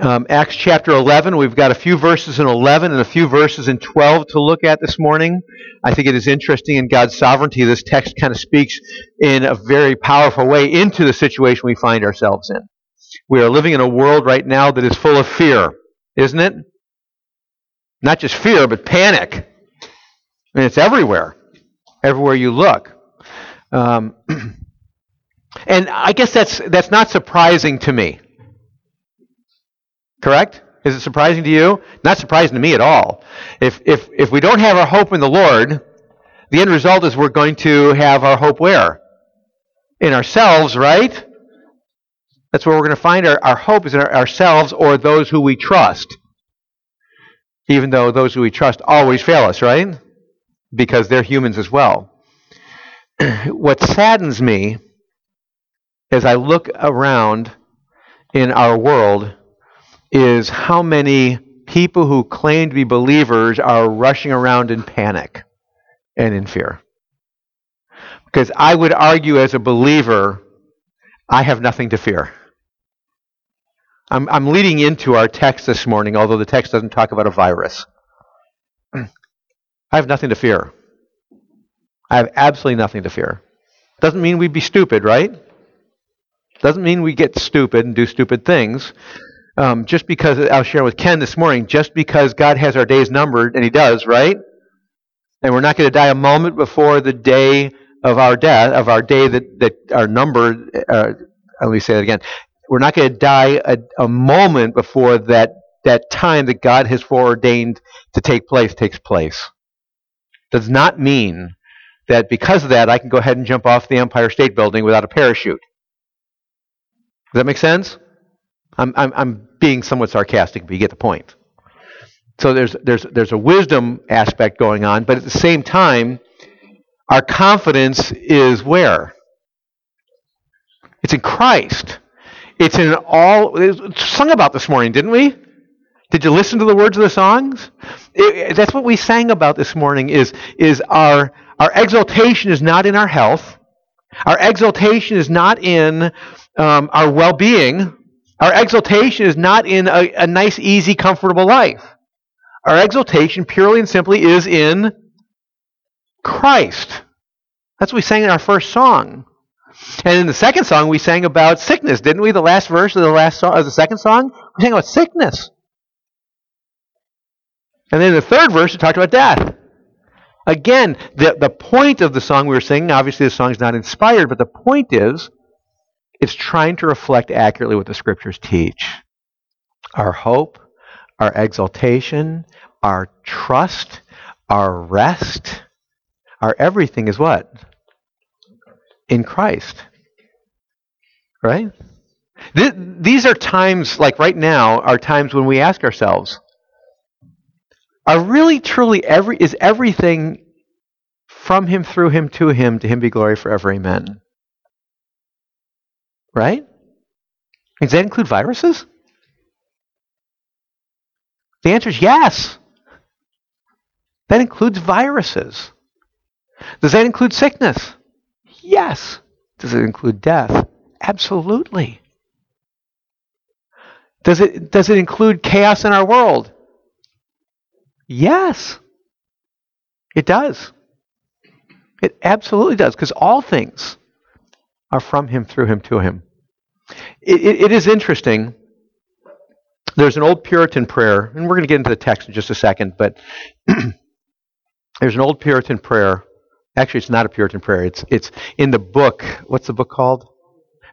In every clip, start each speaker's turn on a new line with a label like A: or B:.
A: Um, Acts chapter 11, we've got a few verses in 11 and a few verses in 12 to look at this morning. I think it is interesting in God's sovereignty. This text kind of speaks in a very powerful way into the situation we find ourselves in. We are living in a world right now that is full of fear, isn't it? Not just fear, but panic. Mean, it's everywhere, everywhere you look. Um, and I guess that's, that's not surprising to me. Correct? Is it surprising to you? Not surprising to me at all. If, if, if we don't have our hope in the Lord, the end result is we're going to have our hope where? In ourselves, right? That's where we're going to find our, our hope is in our, ourselves or those who we trust. Even though those who we trust always fail us, right? Because they're humans as well. what saddens me as I look around in our world is how many people who claim to be believers are rushing around in panic and in fear. Because I would argue as a believer, I have nothing to fear. I'm, I'm leading into our text this morning, although the text doesn't talk about a virus. I have nothing to fear. I have absolutely nothing to fear. Doesn't mean we'd be stupid, right? Doesn't mean we get stupid and do stupid things um, just because I was sharing with Ken this morning, just because God has our days numbered, and He does, right? And we're not going to die a moment before the day of our death, of our day that, that are numbered. Uh, let me say that again. We're not going to die a, a moment before that, that time that God has foreordained to take place takes place. Does not mean that because of that I can go ahead and jump off the Empire State Building without a parachute. Does that make sense? I'm, I'm, I'm being somewhat sarcastic, but you get the point. So there's, there's, there's a wisdom aspect going on, but at the same time, our confidence is where? It's in Christ. It's in all. It's sung about this morning, didn't we? Did you listen to the words of the songs? It, that's what we sang about this morning. Is is our our exaltation is not in our health. Our exaltation is not in um, our well-being. Our exaltation is not in a, a nice, easy, comfortable life. Our exaltation purely and simply is in Christ. That's what we sang in our first song. And in the second song, we sang about sickness, didn't we? The last verse of the last song, of the second song, we sang about sickness. And then in the third verse, we talked about death. Again, the, the point of the song we were singing, obviously the song is not inspired, but the point is it's trying to reflect accurately what the scriptures teach. Our hope, our exaltation, our trust, our rest, our everything is what? In Christ. Right? Th- these are times, like right now, are times when we ask ourselves, are really truly every is everything from him through him to him to him be glory forever amen Right? Does that include viruses? The answer is yes. That includes viruses. Does that include sickness? Yes. Does it include death? Absolutely. Does it, does it include chaos in our world? Yes. It does. It absolutely does, because all things are from him, through him, to him. it, it, it is interesting. There's an old Puritan prayer, and we're going to get into the text in just a second, but there's an old Puritan prayer. Actually, it's not a Puritan prayer. It's, it's in the book. What's the book called?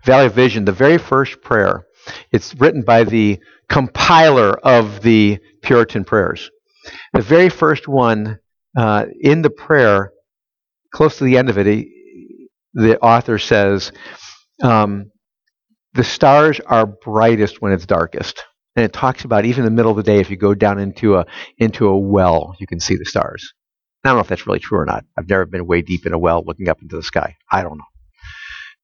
A: Valley of Vision, the very first prayer. It's written by the compiler of the Puritan prayers. The very first one uh, in the prayer, close to the end of it, he, the author says, um, the stars are brightest when it's darkest. And it talks about even in the middle of the day, if you go down into a into a well, you can see the stars. I don't know if that's really true or not. I've never been way deep in a well looking up into the sky. I don't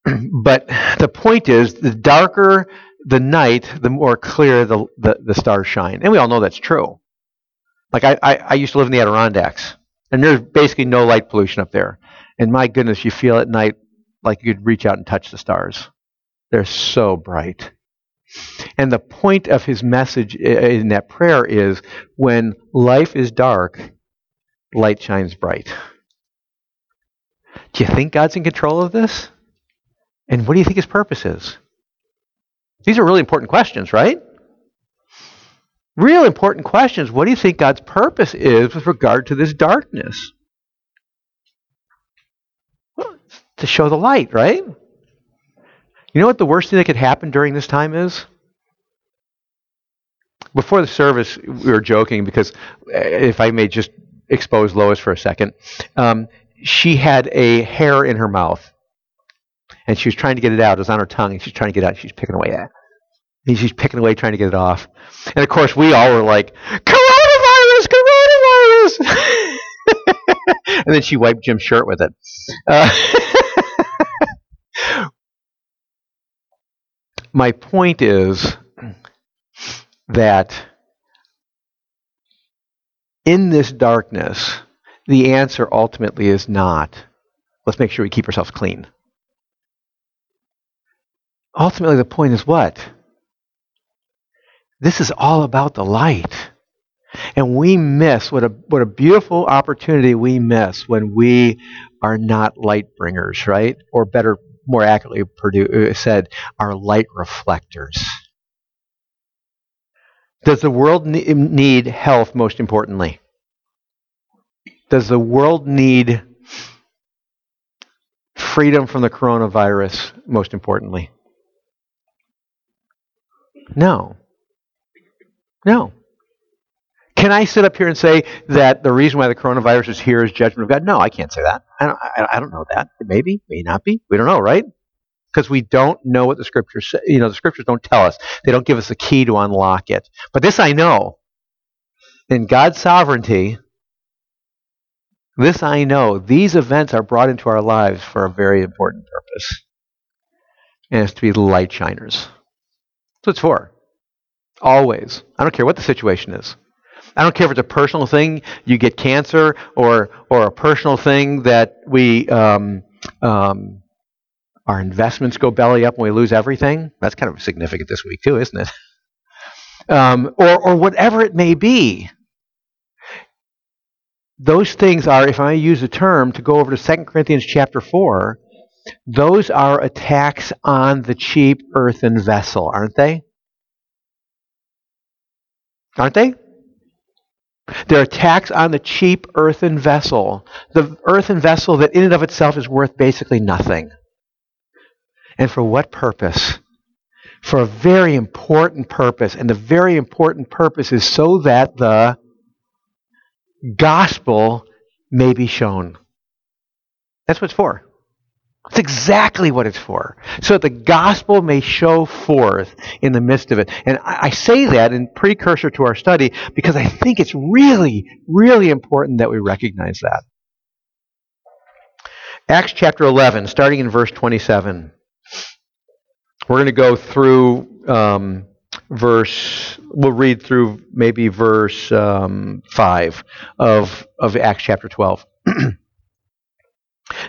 A: know. but the point is, the darker the night, the more clear the, the, the, stars shine. And we all know that's true. Like I, I, I used to live in the Adirondacks, and there's basically no light pollution up there. And my goodness, you feel at night like you could reach out and touch the stars. They're so bright. And the point of his message in that prayer is when life is dark, light shines bright. Do you think God's in control of this? And what do you think his purpose is? These are really important questions, right? Real important questions. What do you think God's purpose is with regard to this darkness? Well, to show the light, right? You know what the worst thing that could happen during this time is? Before the service, we were joking because eh, if I may just expose Lois for a second, um, she had a hair in her mouth, and she was trying to get it out. It was on her tongue, and she's trying to get it out. She's picking away at. it. And she's picking away, trying to get it off. And of course, we all were like, "Coronavirus! Coronavirus!" and then she wiped Jim's shirt with it. Uh, my point is that in this darkness, the answer ultimately is not let's make sure we keep ourselves clean. Ultimately, the point is what? This is all about the light. And we miss what a what a beautiful opportunity we miss when we are not light bringers, right? Or better, more accurately uh, said, are light reflectors. Does the world need health most importantly? Does the world need freedom from the coronavirus most importantly? No. No. Can I sit up here and say that the reason why the coronavirus is here is judgment of God? No, I can't say that. I don't, I, don't know that. Maybe, may not be. We don't know, right? Because we don't know what the scriptures say. You know, the scriptures don't tell us. They don't give us the key to unlock it. But this I know. In God's sovereignty, this I know. These events are brought into our lives for a very important purpose. And it's to be light shiners. That's what it's for. Always. I don't care what the situation is. I don't care if it's a personal thing, you get cancer, or or a personal thing that we um, um, our investments go belly up and we lose everything. That's kind of significant this week too, isn't it? Um, or or whatever it may be. Those things are, if I use a term to go over to 2 Corinthians chapter four, those are attacks on the cheap earthen vessel, aren't they? Aren't they? They're attacks on the cheap earthen vessel. The earthen vessel that in and of itself is worth basically nothing. And for what purpose? For a very important purpose. And the very important purpose is so that the gospel may be shown. That's what it's for. That's exactly what it's for. So that the gospel may show forth in the midst of it. And I, say that in precursor to our study because I think it's really, really important that we recognize that. Acts chapter 11, starting in verse 27. We're going to go through um, verse, we'll read through maybe verse um, 5 of, of Acts chapter 12.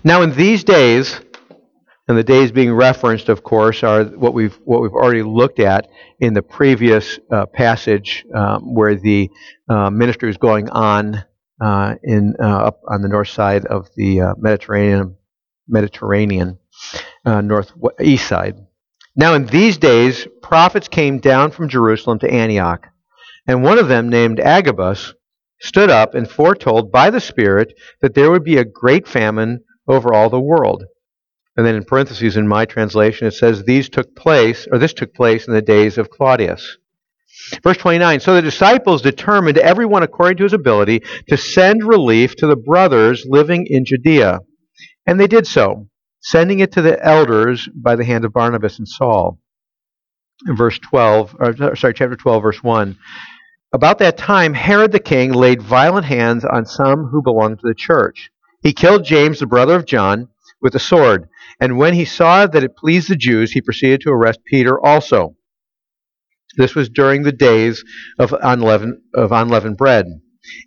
A: Now, in these days, and the days being referenced, of course, are what we've what we've already looked at in the previous uh, passage, um, where the uh, ministry is going on uh, in uh, up on the north side of the uh, Mediterranean, Mediterranean uh, northeast side. Now, in these days, prophets came down from Jerusalem to Antioch, and one of them, named Agabus, stood up and foretold by the Spirit that there would be a great famine over all the world. And then in parentheses in my translation, it says, These took place, or this took place in the days of Claudius. Verse 29 So the disciples determined, everyone according to his ability, to send relief to the brothers living in Judea. And they did so, sending it to the elders by the hand of Barnabas and Saul. In verse 12, or, sorry, chapter 12, verse 1. About that time, Herod the king laid violent hands on some who belonged to the church he killed James, the brother of John, with a sword. And when he saw that it pleased the Jews, he proceeded to arrest Peter also. This was during the days of unleavened, of unleavened bread.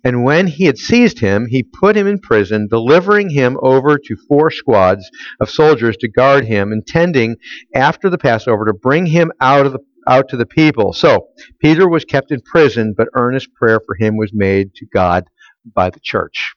A: And when he had seized him, he put him in prison, delivering him over to four squads of soldiers to guard him, intending after the Passover to bring him out of the out to the people. So, Peter was kept in prison, but earnest prayer for him was made to God by the church.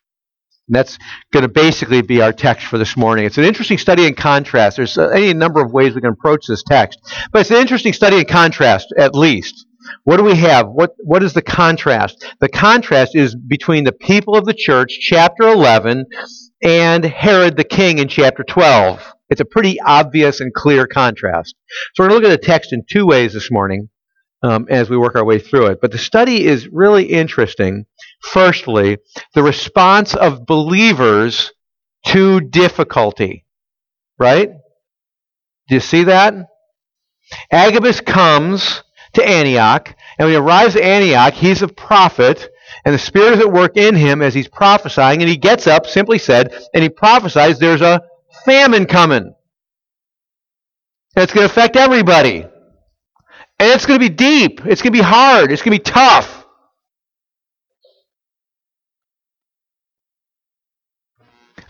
A: And that's going to basically be our text for this morning. It's an interesting study in contrast. There's uh, any number of ways we can approach this text, but it's an interesting study in contrast, at least. What do we have? What, what is the contrast? The contrast is between the people of the church, chapter 11, and Herod the king in chapter 12. It's a pretty obvious and clear contrast. So we're going to look at the text in two ways this morning um, as we work our way through it. But the study is really interesting. Firstly, the response of believers to difficulty. Right? Do you see that? Agabus comes to Antioch, and when he arrives at Antioch, he's a prophet, and the Spirit is at work in him as he's prophesying, and he gets up, simply said, and he prophesies there's a famine coming. It's going to affect everybody. And it's going to be deep. It's going to be hard. It's going to be tough.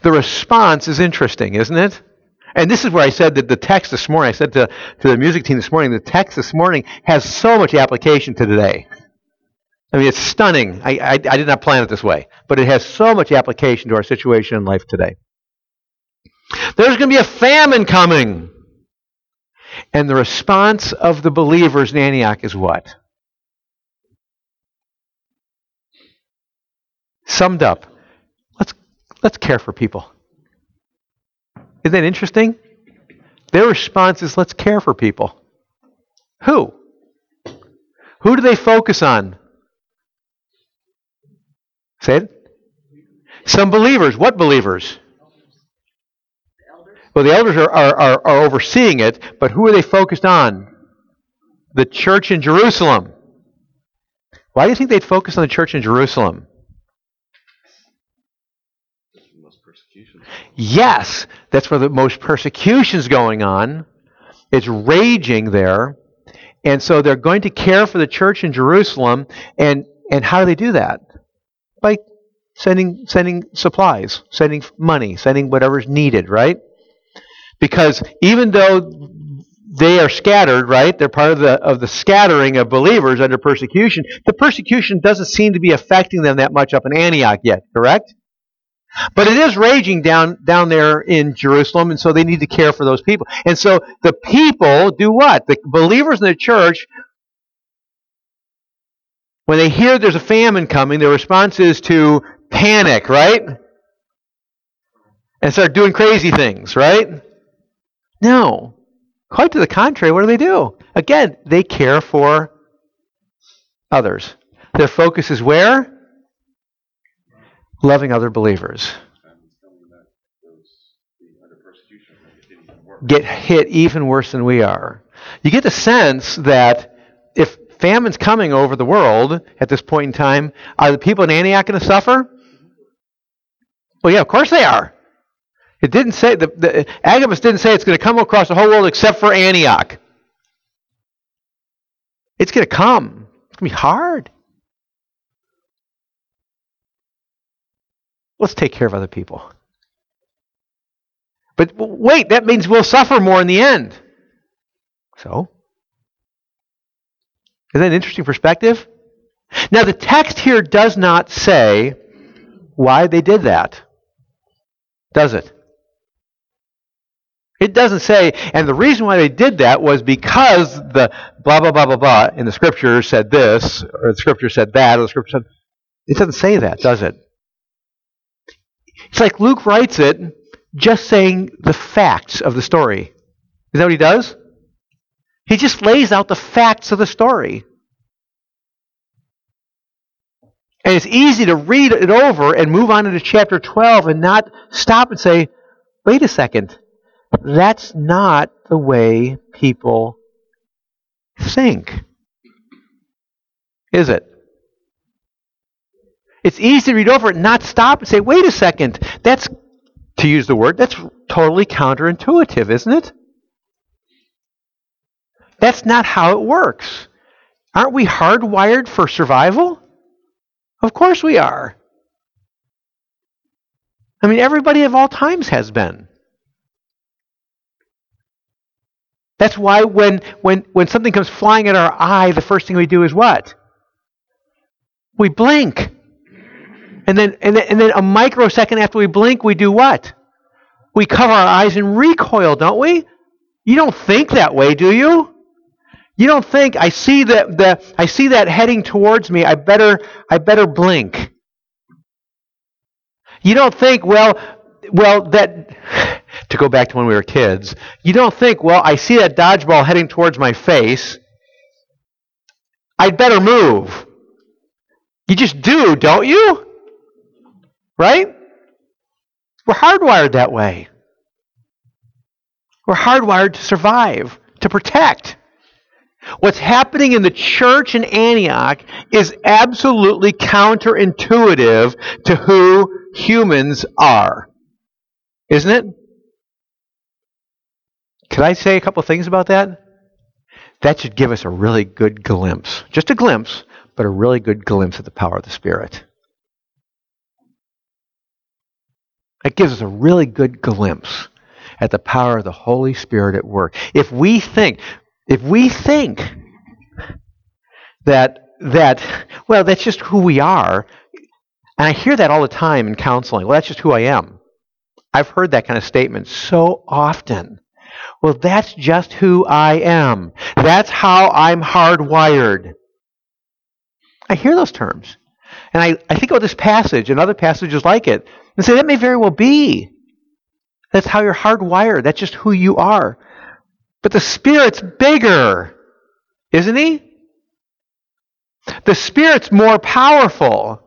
A: The response is interesting, isn't it? And this is where I said that the text this morning, I said to, to the music team this morning, the text this morning has so much application to today. I mean, it's stunning. I, I, I did not plan it this way, but it has so much application to our situation in life today. There's going to be a famine coming. And the response of the believers in Antioch is what? Summed up, let's, let's care for people. Isn't that interesting? Their response is let's care for people. Who? Who do they focus on? Say it. Some believers. What believers? Well, the elders are, are, are, are overseeing it, but who are they focused on? The church in Jerusalem. Why do you think they'd focus on the church in Jerusalem? Yes, that's where the most persecution is going on. It's raging there. And so they're going to care for the church in Jerusalem. And, and how do they do that? By sending, sending supplies, sending money, sending whatever's needed, right? Because even though they are scattered, right? They're part of the of the scattering of believers under persecution. The persecution doesn't seem to be affecting them that much up in Antioch yet, correct? But it is raging down down there in Jerusalem, and so they need to care for those people. And so the people do what? The believers in the church, when they hear there's a famine coming, their response is to panic, right? And start doing crazy things, right? No. Quite to the contrary, what do they do? Again, they care for others. Their focus is where? Loving other believers. Get hit even worse than we are. You get the sense that if famine's coming over the world at this point in time, are the people in Antioch going to suffer? Well, yeah, of course they are. It didn't say the, the Agabus didn't say it's going to come across the whole world except for Antioch. It's going to come. It's going to be hard. Let's take care of other people. But wait, that means we'll suffer more in the end. So, is that an interesting perspective? Now, the text here does not say why they did that, does it? It doesn't say, and the reason why they did that was because the blah, blah, blah, blah, blah in the scripture said this, or the scripture said that, or the scripture said. It doesn't say that, does it? It's like Luke writes it just saying the facts of the story. Is that what he does? He just lays out the facts of the story. And it's easy to read it over and move on into chapter 12 and not stop and say, wait a second. That's not the way people think. Is it? It's easy to read over it and not stop and say, wait a second, that's, to use the word, that's totally counterintuitive, isn't it? That's not how it works. Aren't we hardwired for survival? Of course we are. I mean, everybody of all times has been. That's why when, when, when something comes flying at our eye, the first thing we do is what? We blink. And then, and then, and then a microsecond after we blink, we do what? We cover our eyes and recoil, don't we? You don't think that way, do you? You don't think I see that the I see that heading towards me. I better I better blink. You don't think, well, well that to go back to when we were kids, you don't think, well, I see that dodgeball heading towards my face. I'd better move. You just do, don't you? Right? We're hardwired that way. We're hardwired to survive, to protect. What's happening in the church in Antioch is absolutely counterintuitive to who humans are. Isn't it? Could I say a couple things about that? That should give us a really good glimpse. Just a glimpse, but a really good glimpse of the power of the Spirit. It gives us a really good glimpse at the power of the Holy Spirit at work. If we think, if we think that that well, that's just who we are, and I hear that all the time in counseling. Well, that's just who I am. I've heard that kind of statement so often. Well, that's just who I am. That's how I'm hardwired. I hear those terms. And I, I think about this passage and other passages like it and say that may very well be. That's how you're hardwired. That's just who you are. But the Spirit's bigger, isn't He? The Spirit's more powerful.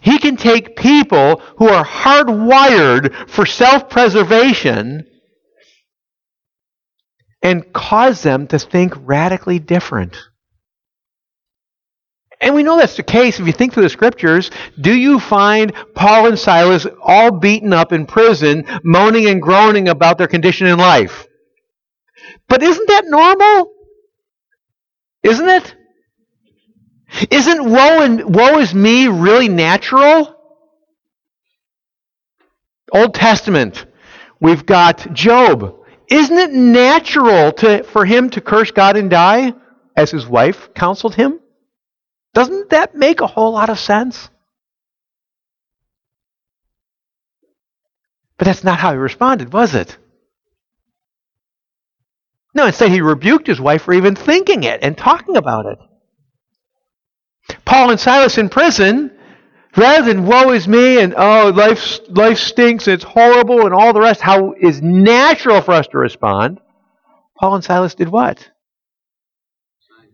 A: He can take people who are hardwired for self preservation and cause them to think radically different. And we know that's the case if you think through the scriptures. Do you find Paul and Silas all beaten up in prison, moaning and groaning about their condition in life? But isn't that normal? Isn't it? Isn't woe and woe is me really natural? Old Testament, we've got Job. Isn't it natural to, for him to curse God and die, as his wife counseled him? Doesn't that make a whole lot of sense? But that's not how he responded, was it? No, instead he rebuked his wife for even thinking it and talking about it. Paul and Silas in prison, rather than woe is me and oh life life stinks, and it's horrible and all the rest, how is natural for us to respond, Paul and Silas did what?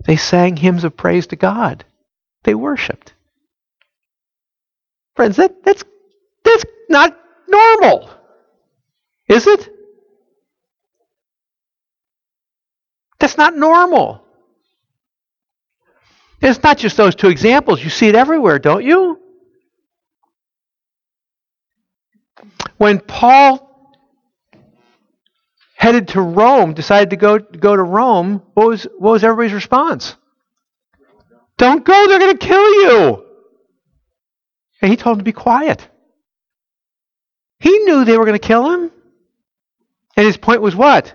A: They sang hymns of praise to God. They worshiped. Friends, that, that's that's not normal. Is it? That's not normal. It's not just those two examples. You see it everywhere, don't you? When Paul headed to Rome, decided to go, go to Rome, what was, what was everybody's response? Don't go, they're going to kill you. And he told them to be quiet. He knew they were going to kill him. And his point was what?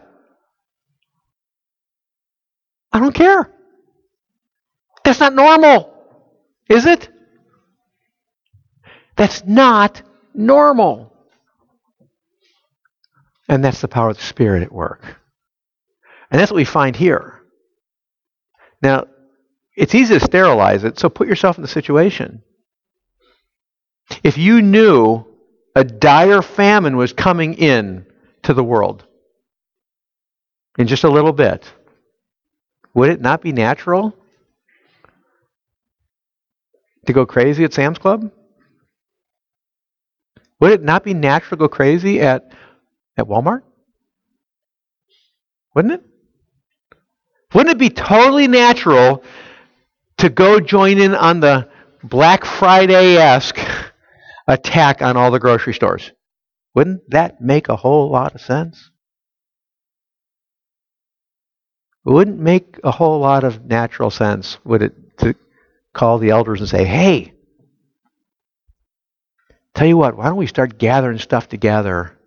A: I don't care. That's not normal, is it? That's not normal. And that's the power of the Spirit at work. And that's what we find here. Now, it's easy to sterilize it, so put yourself in the situation. If you knew a dire famine was coming in to the world in just a little bit, would it not be natural to go crazy at Sam's Club? Would it not be natural to go crazy at, at Walmart? Wouldn't it? Wouldn't it be totally natural to go join in on the Black Friday esque attack on all the grocery stores? Wouldn't that make a whole lot of sense? It wouldn't make a whole lot of natural sense, would it, to call the elders and say, hey, tell you what, why don't we start gathering stuff together?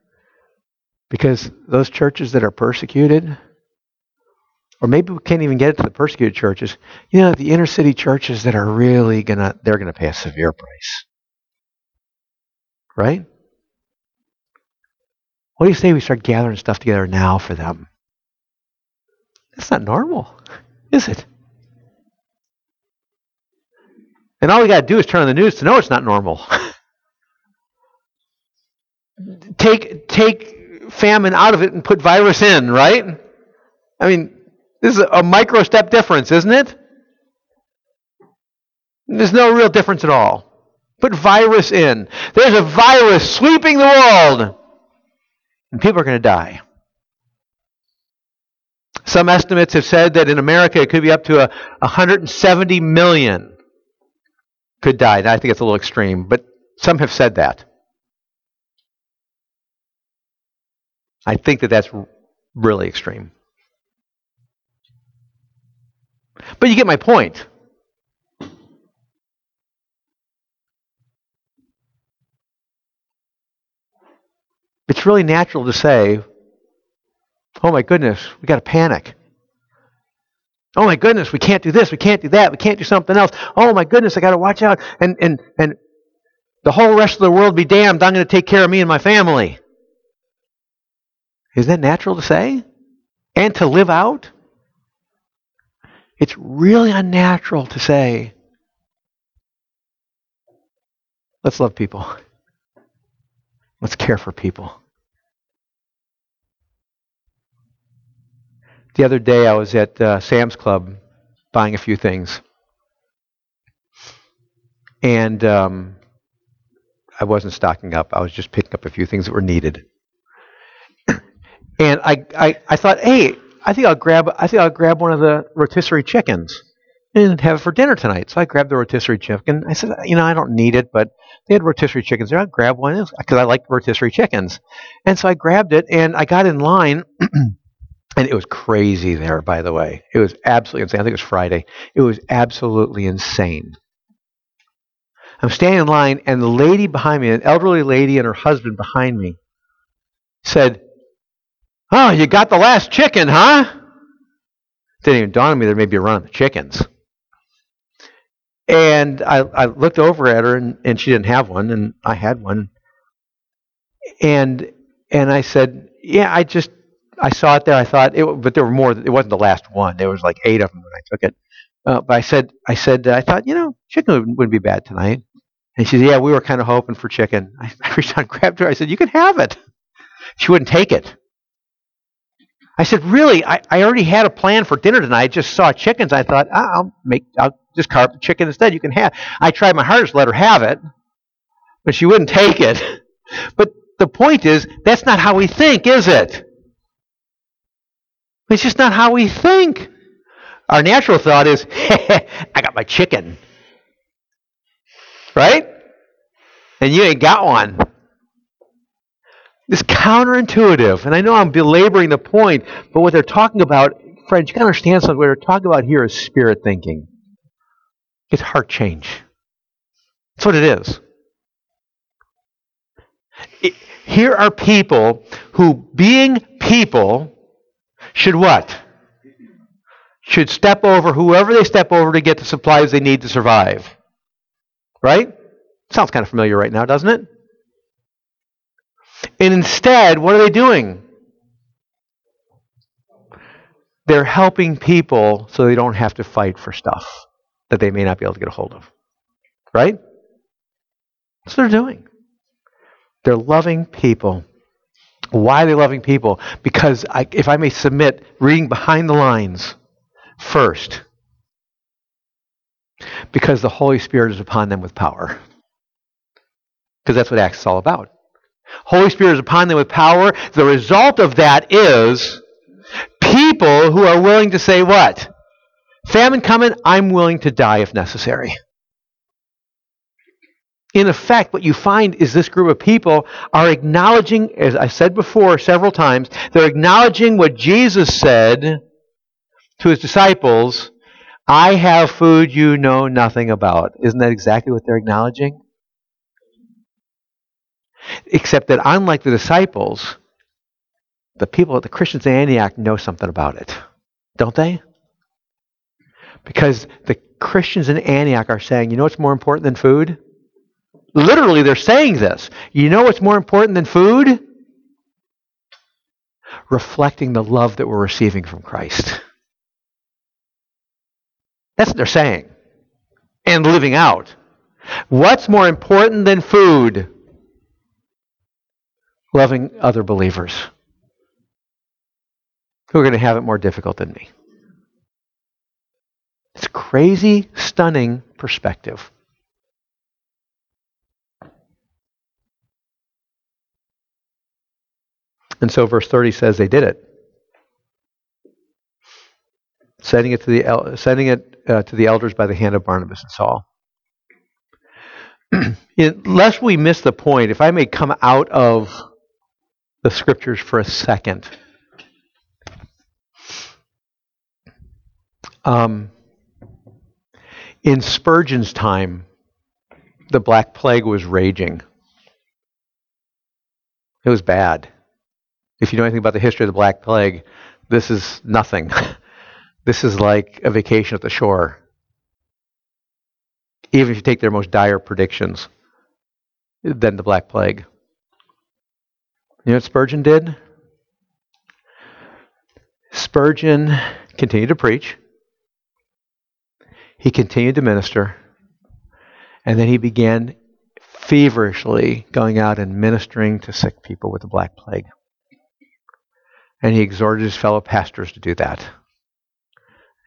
A: Because those churches that are persecuted, or maybe we can't even get it to the persecuted churches. You know, the inner city churches that are really gonna they're gonna pay a severe price. Right? What do you say we start gathering stuff together now for them? That's not normal, is it? And all we got to do is turn on the news to know it's not normal. take take famine out of it and put virus in, right? I mean, this is a micro step difference, isn't it? There's no real difference at all. Put virus in. There's a virus sweeping the world, and people are going to die. Some estimates have said that in America it could be up to a 170 million could die. Now, I think it's a little extreme, but some have said that. I think that that's really extreme. But you get my point. It's really natural to say, oh my goodness, we got to panic. Oh my goodness, we can't do this, we can't do that, we can't do something else. Oh my goodness, I got to watch out. And, and, and the whole rest of the world be damned, I'm going to take care of me and my family. Is that natural to say? And to live out? It's really unnatural to say, let's love people. Let's care for people. The other day I was at uh, Sam's Club buying a few things. And um, I wasn't stocking up. I was just picking up a few things that were needed. And I, I, I thought, hey, I think I'll grab I think I'll grab one of the rotisserie chickens and have it for dinner tonight. So I grabbed the rotisserie chicken. I said, you know, I don't need it, but they had rotisserie chickens there. I'll grab one because I like rotisserie chickens. And so I grabbed it and I got in line. and it was crazy there, by the way. It was absolutely insane. I think it was Friday. It was absolutely insane. I'm standing in line, and the lady behind me, an elderly lady and her husband behind me, said, Oh, you got the last chicken, huh? Didn't even dawn on me there may be a run on the chickens. And I, I looked over at her, and, and she didn't have one, and I had one. And and I said, "Yeah, I just I saw it there. I thought it, but there were more. It wasn't the last one. There was like eight of them when I took it. Uh, but I said, I said, uh, I thought, you know, chicken wouldn't, wouldn't be bad tonight. And she said, Yeah, we were kind of hoping for chicken. I, I reached out and grabbed her. I said, You can have it. She wouldn't take it. I said, really? I, I already had a plan for dinner tonight. I just saw chickens. I thought, ah, I'll make, I'll just carve the chicken instead. You can have. I tried my hardest to let her have it, but she wouldn't take it. But the point is, that's not how we think, is it? It's just not how we think. Our natural thought is, I got my chicken. Right? And you ain't got one. It's counterintuitive. And I know I'm belaboring the point, but what they're talking about, friends, you got to understand something. What they're talking about here is spirit thinking. It's heart change. That's what it is. It, here are people who, being people, should what? Should step over whoever they step over to get the supplies they need to survive. Right? Sounds kind of familiar right now, doesn't it? And instead, what are they doing? They're helping people so they don't have to fight for stuff that they may not be able to get a hold of. Right? That's what they're doing. They're loving people. Why are they loving people? Because, I, if I may submit, reading behind the lines first, because the Holy Spirit is upon them with power. Because that's what Acts is all about. Holy Spirit is upon them with power. The result of that is people who are willing to say, What? Famine coming, I'm willing to die if necessary. In effect, what you find is this group of people are acknowledging, as I said before several times, they're acknowledging what Jesus said to his disciples I have food you know nothing about. Isn't that exactly what they're acknowledging? Except that unlike the disciples, the people, the Christians in Antioch know something about it. don't they? Because the Christians in Antioch are saying, you know what's more important than food? Literally, they're saying this. You know what's more important than food? Reflecting the love that we're receiving from Christ. That's what they're saying. And living out. What's more important than food? Loving other believers who are going to have it more difficult than me. It's crazy, stunning perspective. And so verse 30 says they did it. Sending it to the, sending it, uh, to the elders by the hand of Barnabas and Saul. Lest we miss the point, if I may come out of the scriptures for a second. Um, in Spurgeon's time, the Black Plague was raging. It was bad. If you know anything about the history of the Black Plague, this is nothing. this is like a vacation at the shore. Even if you take their most dire predictions, than the Black Plague. You know what Spurgeon did? Spurgeon continued to preach. He continued to minister. And then he began feverishly going out and ministering to sick people with the Black Plague. And he exhorted his fellow pastors to do that.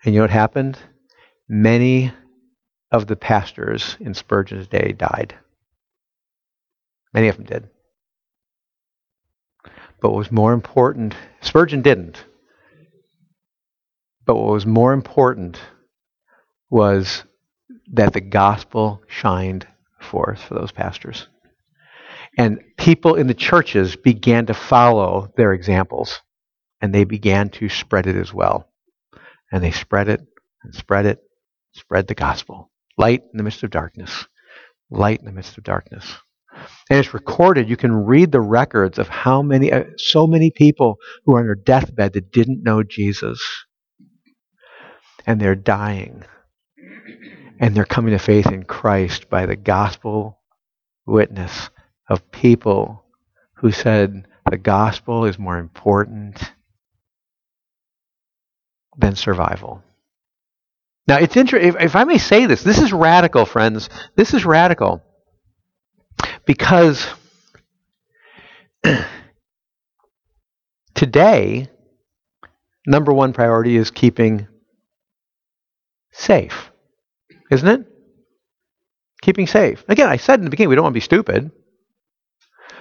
A: And you know what happened? Many of the pastors in Spurgeon's day died. Many of them did. But what was more important, Spurgeon didn't. But what was more important was that the gospel shined forth for those pastors. And people in the churches began to follow their examples and they began to spread it as well. And they spread it and spread it, spread the gospel. Light in the midst of darkness. Light in the midst of darkness. And it's recorded. You can read the records of how many, uh, so many people who are on their deathbed that didn't know Jesus. And they're dying. And they're coming to faith in Christ by the gospel witness of people who said the gospel is more important than survival. Now, it's interesting. If, if I may say this, this is radical, friends. This is radical. Because today, number one priority is keeping safe, isn't it? Keeping safe. Again, I said in the beginning we don't want to be stupid.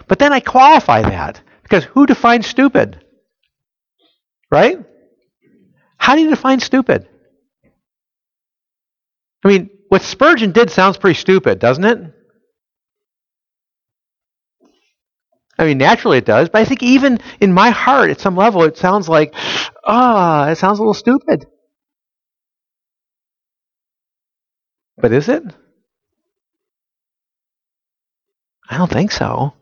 A: But then I qualify that because who defines stupid? Right? How do you define stupid? I mean, what Spurgeon did sounds pretty stupid, doesn't it? I mean, naturally it does, but I think even in my heart, at some level, it sounds like, ah, oh, it sounds a little stupid. But is it? I don't think so.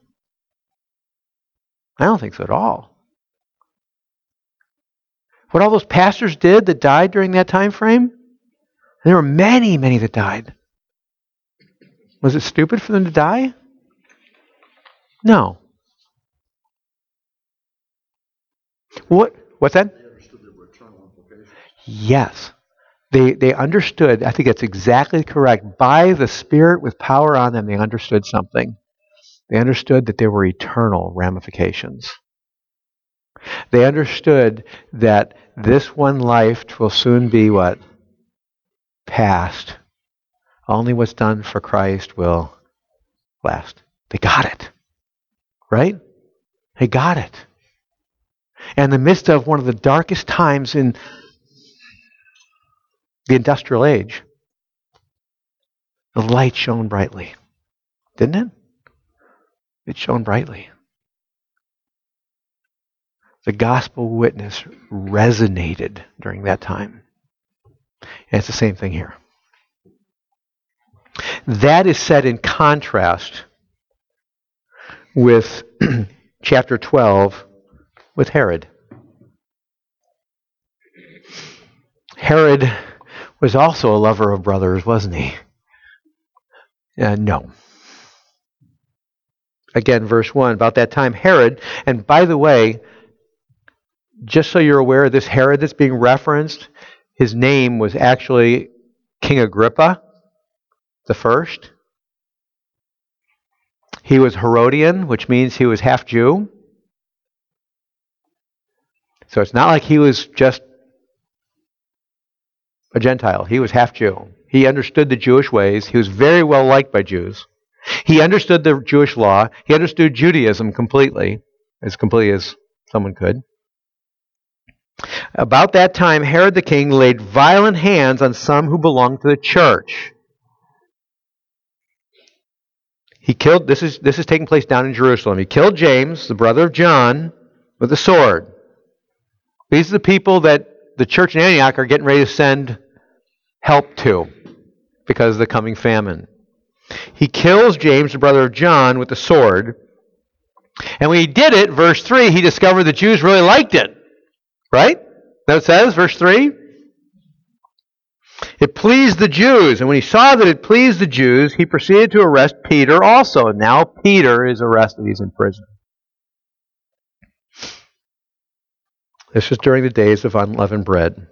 A: I don't think so at all. What all those pastors did that died during that time frame? There were many, many that died. Was it stupid for them to die? No. What? What's that? Yes. They, they understood, I think that's exactly correct. By the Spirit with power on them, they understood something. They understood that there were eternal ramifications. They understood that this one life will soon be what? Past. Only what's done for Christ will last. They got it. Right? They got it. And in the midst of one of the darkest times in the industrial age, the light shone brightly. Didn't it? It shone brightly. The gospel witness resonated during that time. And it's the same thing here. That is set in contrast with chapter 12 with Herod. Herod was also a lover of brothers, wasn't he? Uh, no. Again, verse 1 about that time, Herod, and by the way, just so you're aware, this Herod that's being referenced, his name was actually King Agrippa the first. He was Herodian, which means he was half Jew. So it's not like he was just a Gentile. He was half Jew. He understood the Jewish ways. He was very well liked by Jews. He understood the Jewish law. He understood Judaism completely, as completely as someone could. About that time, Herod the king laid violent hands on some who belonged to the church. He killed, this is, this is taking place down in Jerusalem. He killed James, the brother of John, with a sword. These are the people that the church in Antioch are getting ready to send help to because of the coming famine. He kills James, the brother of John, with the sword. And when he did it, verse 3, he discovered the Jews really liked it. Right? That says, verse 3? It pleased the Jews. And when he saw that it pleased the Jews, he proceeded to arrest Peter also. And now Peter is arrested. He's in prison. This was during the days of unleavened bread.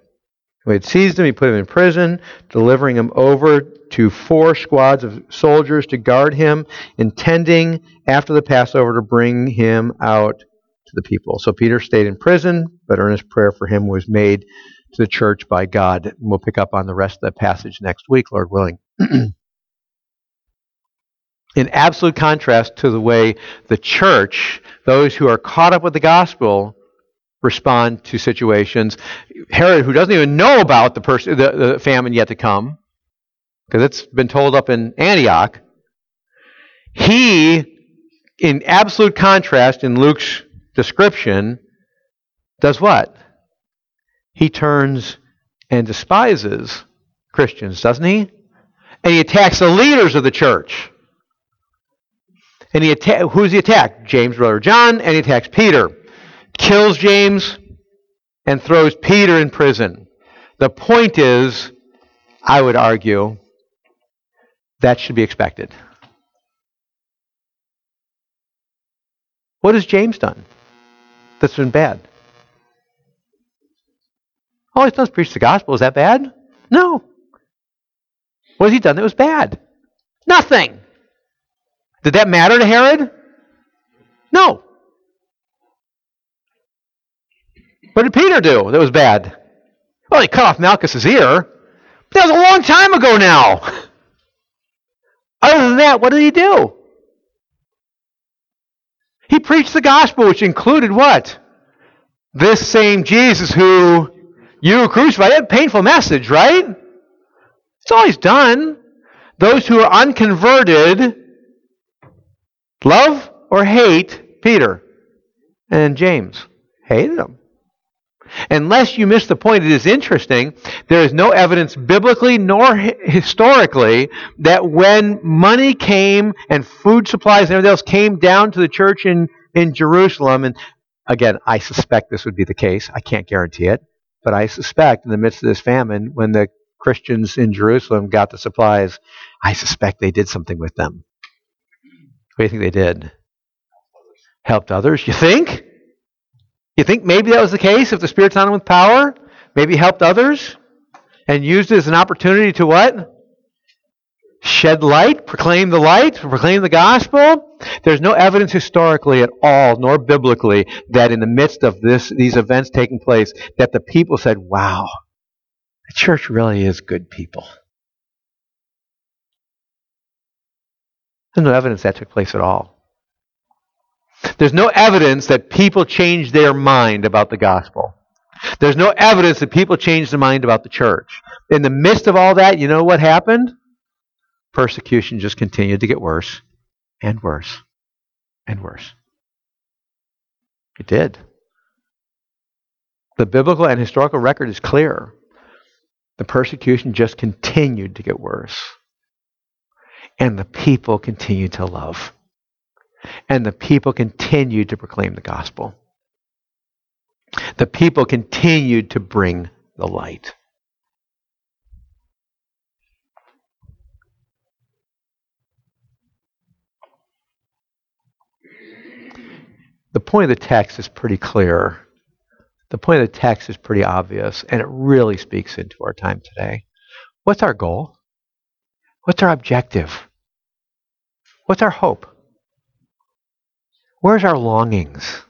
A: He had seized him, he put him in prison, delivering him over to four squads of soldiers to guard him, intending after the Passover to bring him out to the people. So Peter stayed in prison, but earnest prayer for him was made to the church by God. And we'll pick up on the rest of that passage next week, Lord willing. in absolute contrast to the way the church, those who are caught up with the gospel, respond to situations. Herod, who doesn't even know about the, pers- the, the famine yet to come, because it's been told up in Antioch, he, in absolute contrast in Luke's description, does what? He turns and despises Christians, doesn't he? And he attacks the leaders of the church. And he atta- who's he attacked? James' brother John, and he attacks Peter kills James, and throws Peter in prison. The point is, I would argue, that should be expected. What has James done that's been bad? All he's done is preach the gospel. Is that bad? No. What has he done that was bad? Nothing. Did that matter to Herod? No. What did Peter do that was bad? Well, he cut off Malchus's ear. That was a long time ago now. Other than that, what did he do? He preached the gospel, which included what? This same Jesus who you crucified. That painful message, right? That's all he's done. Those who are unconverted love or hate Peter and James. Hated them. Unless you miss the point, it is interesting. There is no evidence biblically nor historically that when money came and food supplies and everything else came down to the church in, in Jerusalem, and again, I suspect this would be the case. I can't guarantee it. But I suspect in the midst of this famine, when the Christians in Jerusalem got the supplies, I suspect they did something with them. What do you think they did? Helped others, you think? You think maybe that was the case if the Spirit's on him with power? Maybe helped others? And used it as an opportunity to what? Shed light, proclaim the light, proclaim the gospel. There's no evidence historically at all, nor biblically, that in the midst of this, these events taking place, that the people said, wow, the church really is good people. There's no evidence that took place at all. There's no evidence that people changed their mind about the gospel. There's no evidence that people changed their mind about the church. In the midst of all that, you know what happened? Persecution just continued to get worse and worse and worse. It did. The biblical and historical record is clear. The persecution just continued to get worse. And the people continued to love and the people continued to proclaim the gospel. The people continued to bring the light. The point of the text is pretty clear. The point of the text is pretty obvious, and it really speaks into our time today. What's our goal? What's our objective? What's our hope? Where's our longings?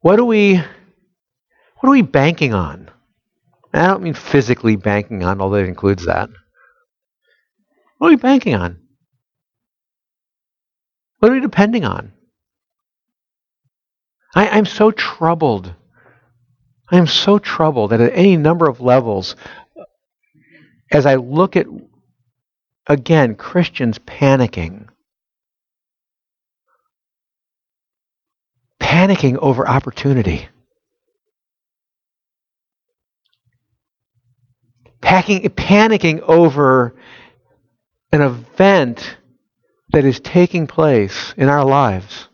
A: What are we what are we banking on? And I don't mean physically banking on, although it includes that. What are we banking on? What are we depending on? I, I'm so troubled. I am so troubled that at any number of levels, as I look at, again, Christians panicking. Panicking over opportunity. Packing, panicking over an event that is taking place in our lives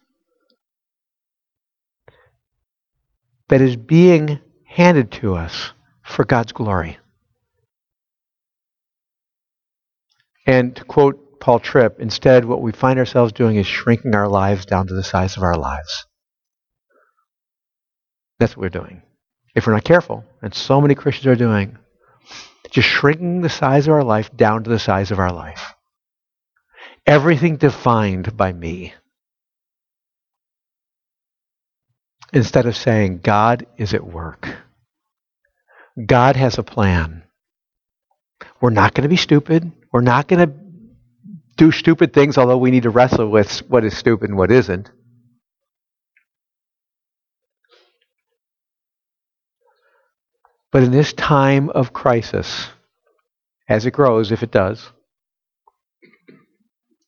A: that is being handed to us for God's glory. And to quote Paul Tripp, instead, what we find ourselves doing is shrinking our lives down to the size of our lives. That's what we're doing. If we're not careful, and so many Christians are doing, just shrinking the size of our life down to the size of our life. Everything defined by me. Instead of saying, God is at work. God has a plan. We're not going to be stupid. We're not going to do stupid things, although we need to wrestle with what is stupid and what isn't. But in this time of crisis, as it grows, if it does,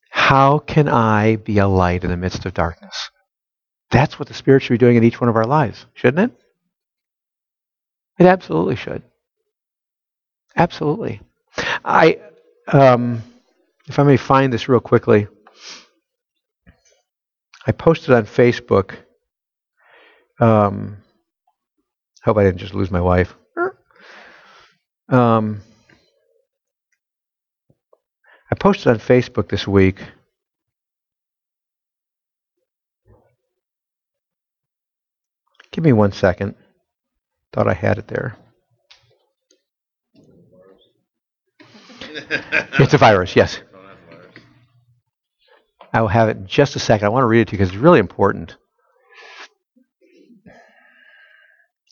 A: how can I be a light in the midst of darkness? That's what the Spirit should be doing in each one of our lives, shouldn't it? It absolutely should. Absolutely. I, um, if I may find this real quickly, I posted on Facebook. Um, hope I didn't just lose my wife. Um, I posted on Facebook this week. Give me one second. Thought I had it there. it's a virus, yes. I will have it in just a second. I want to read it to you because it's really important.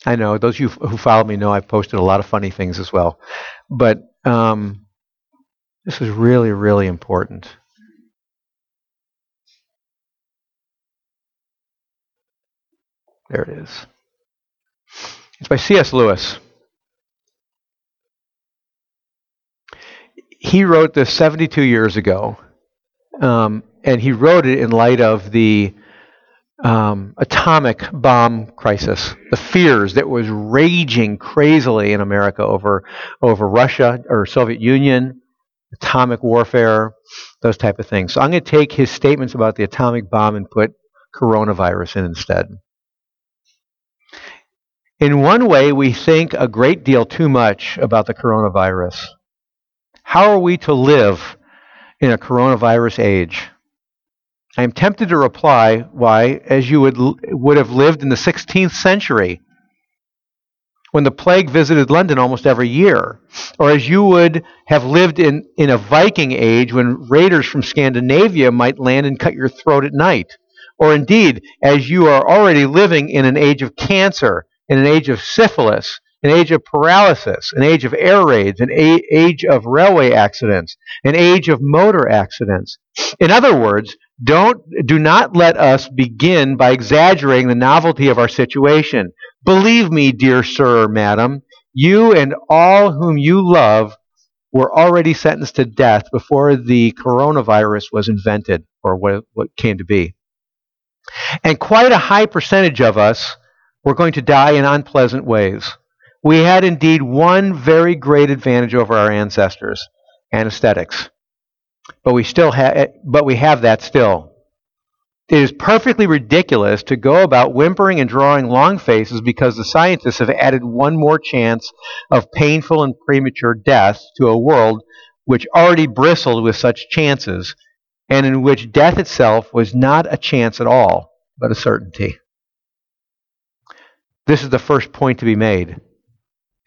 A: I know those of you who follow me know I've posted a lot of funny things as well, but um, this is really, really important. There it is. It's by C.S. Lewis. He wrote this 72 years ago, um, and he wrote it in light of the um, atomic bomb crisis, the fears that was raging crazily in America over over Russia or Soviet Union, atomic warfare, those type of things. So I'm going to take his statements about the atomic bomb and put coronavirus in instead. In one way, we think a great deal too much about the coronavirus. How are we to live in a coronavirus age? I am tempted to reply, why, as you would, would have lived in the 16th century when the plague visited London almost every year, or as you would have lived in, in a Viking age when raiders from Scandinavia might land and cut your throat at night, or indeed as you are already living in an age of cancer, in an age of syphilis, an age of paralysis, an age of air raids, an a- age of railway accidents, an age of motor accidents. In other words, don't, do not let us begin by exaggerating the novelty of our situation. Believe me, dear sir or madam, you and all whom you love were already sentenced to death before the coronavirus was invented or what, what came to be. And quite a high percentage of us were going to die in unpleasant ways. We had indeed one very great advantage over our ancestors anesthetics. But we still have eh, but we have that still. It is perfectly ridiculous to go about whimpering and drawing long faces because the scientists have added one more chance of painful and premature death to a world which already bristled with such chances and in which death itself was not a chance at all, but a certainty. This is the first point to be made.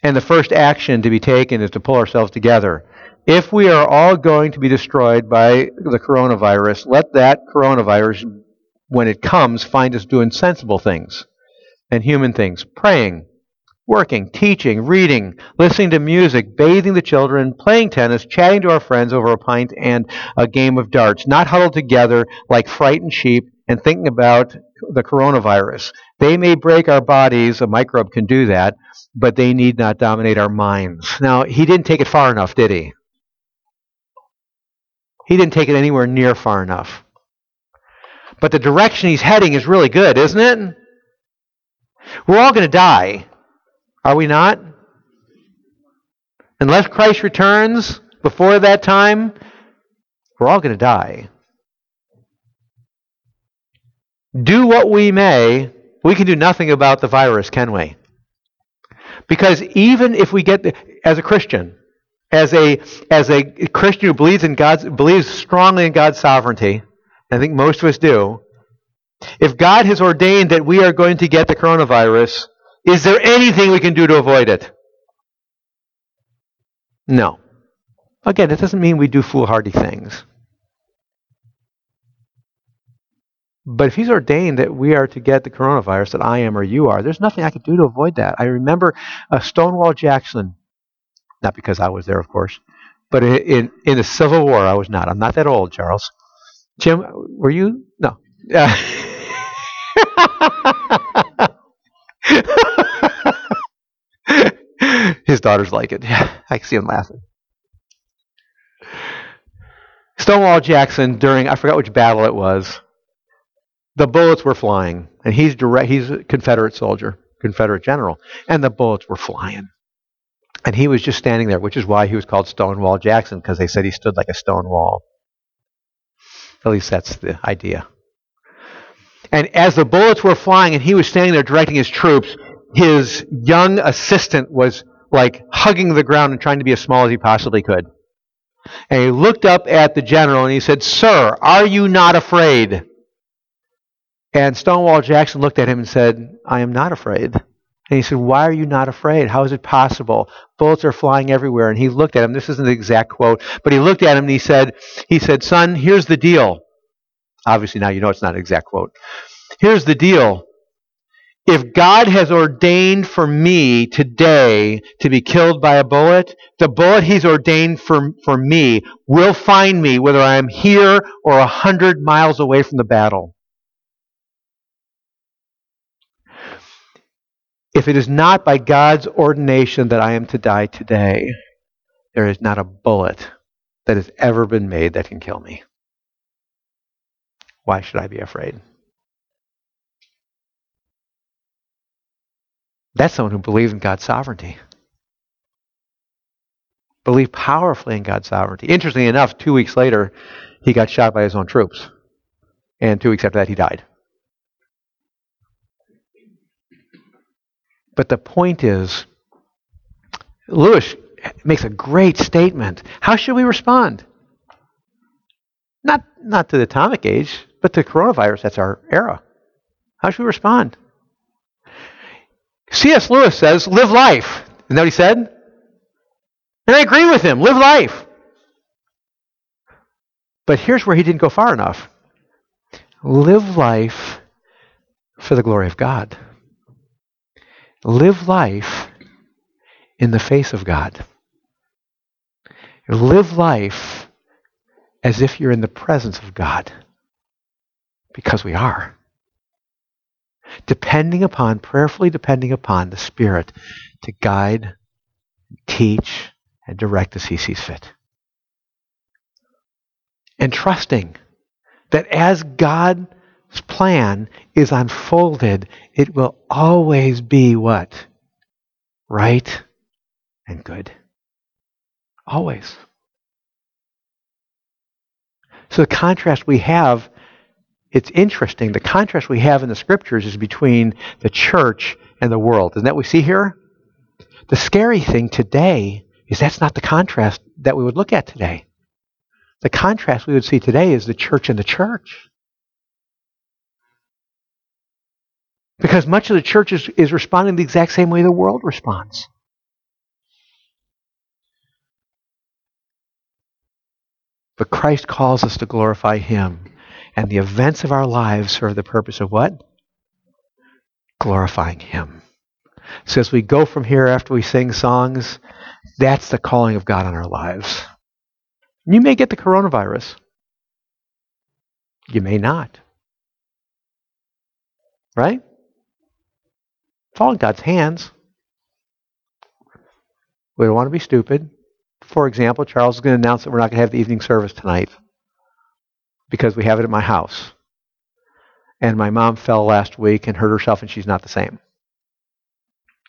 A: And the first action to be taken is to pull ourselves together. If we are all going to be destroyed by the coronavirus, let that coronavirus, when it comes, find us doing sensible things and human things. Praying, working, teaching, reading, listening to music, bathing the children, playing tennis, chatting to our friends over a pint and a game of darts, not huddled together like frightened sheep and thinking about the coronavirus. They may break our bodies, a microbe can do that, but they need not dominate our minds. Now, he didn't take it far enough, did he? He didn't take it anywhere near far enough. But the direction he's heading is really good, isn't it? We're all going to die. Are we not? Unless Christ returns before that time, we're all going to die. Do what we may, we can do nothing about the virus, can we? Because even if we get, as a Christian, as a as a Christian who believes in God's believes strongly in God's sovereignty, I think most of us do. If God has ordained that we are going to get the coronavirus, is there anything we can do to avoid it? No. Again, it doesn't mean we do foolhardy things. But if he's ordained that we are to get the coronavirus, that I am or you are, there's nothing I could do to avoid that. I remember uh, Stonewall Jackson, not because I was there, of course, but in, in, in the Civil War, I was not. I'm not that old, Charles. Jim, were you? No. Uh, His daughters like it. Yeah, I can see him laughing. Stonewall Jackson, during, I forgot which battle it was, the bullets were flying. And he's, direct, he's a Confederate soldier, Confederate general. And the bullets were flying. And he was just standing there, which is why he was called Stonewall Jackson, because they said he stood like a stone wall. At least that's the idea. And as the bullets were flying and he was standing there directing his troops, his young assistant was like hugging the ground and trying to be as small as he possibly could. And he looked up at the general and he said, Sir, are you not afraid? And Stonewall Jackson looked at him and said, I am not afraid. And he said, Why are you not afraid? How is it possible? Bullets are flying everywhere. And he looked at him. This isn't the exact quote, but he looked at him and he said, he said, Son, here's the deal. Obviously, now you know it's not an exact quote. Here's the deal. If God has ordained for me today to be killed by a bullet, the bullet He's ordained for, for me will find me whether I'm here or a hundred miles away from the battle. If it is not by God's ordination that I am to die today, there is not a bullet that has ever been made that can kill me. Why should I be afraid? That's someone who believes in God's sovereignty. Believe powerfully in God's sovereignty. Interestingly enough, two weeks later, he got shot by his own troops. And two weeks after that, he died. But the point is, Lewis makes a great statement. How should we respond? Not, not to the atomic age, but to coronavirus. That's our era. How should we respond? C.S. Lewis says, live life. Isn't that what he said? And I agree with him. Live life. But here's where he didn't go far enough. Live life for the glory of God. Live life in the face of God. Live life as if you're in the presence of God. Because we are depending upon, prayerfully depending upon the Spirit to guide, teach, and direct as He sees fit. And trusting that as God's plan is unfolded, it will always be what? Right and good. Always. So the contrast we have it's interesting. The contrast we have in the scriptures is between the church and the world. Isn't that what we see here? The scary thing today is that's not the contrast that we would look at today. The contrast we would see today is the church and the church. Because much of the church is, is responding the exact same way the world responds. But Christ calls us to glorify Him. And the events of our lives serve the purpose of what? Glorifying Him. So as we go from here after we sing songs, that's the calling of God on our lives. You may get the coronavirus. You may not. Right? It's all in God's hands. We don't want to be stupid. For example, Charles is going to announce that we're not going to have the evening service tonight because we have it at my house. And my mom fell last week and hurt herself, and she's not the same.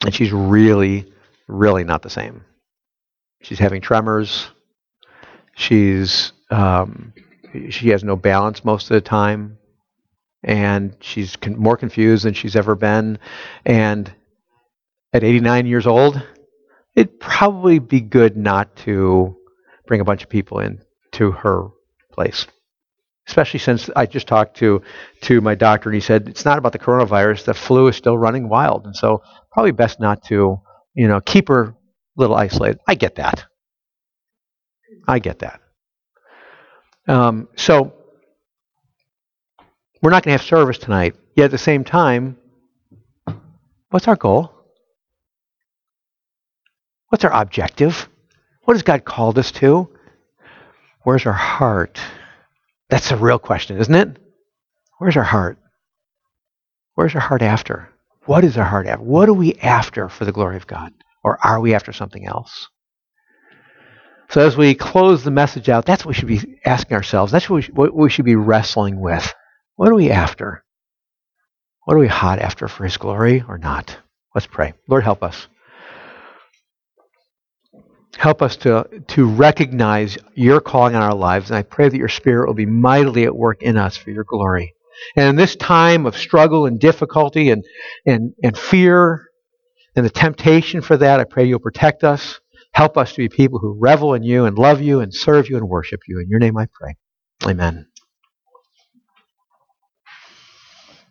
A: And she's really, really not the same. She's having tremors. She's um, she has no balance most of the time, and she's con- more confused than she's ever been. And at 89 years old, it'd probably be good not to bring a bunch of people in to her place. Especially since I just talked to to my doctor and he said it's not about the coronavirus. The flu is still running wild, and so probably best not to, you know, keep her a little isolated. I get that. I get that. Um, so we're not going to have service tonight. Yet at the same time, what's our goal? What's our objective? What has God called us to? Where's our heart? That's a real question, isn't it? Where's our heart? Where's our heart after? What is our heart after? What are we after for the glory of God? Or are we after something else? So as we close the message out, that's what we should be asking ourselves. That's what we, should, what we should be wrestling with. What are we after? What are we hot after for His glory or not? Let's pray. Lord, help us. Help us to, to recognize your calling on our lives, and I pray that your Spirit will be mightily at work in us for your glory. And in this time of struggle and difficulty and, and, and fear and the temptation for that, I pray you'll protect us. Help us to be people who revel in you and love you and serve you and worship you. In your name I pray. Amen.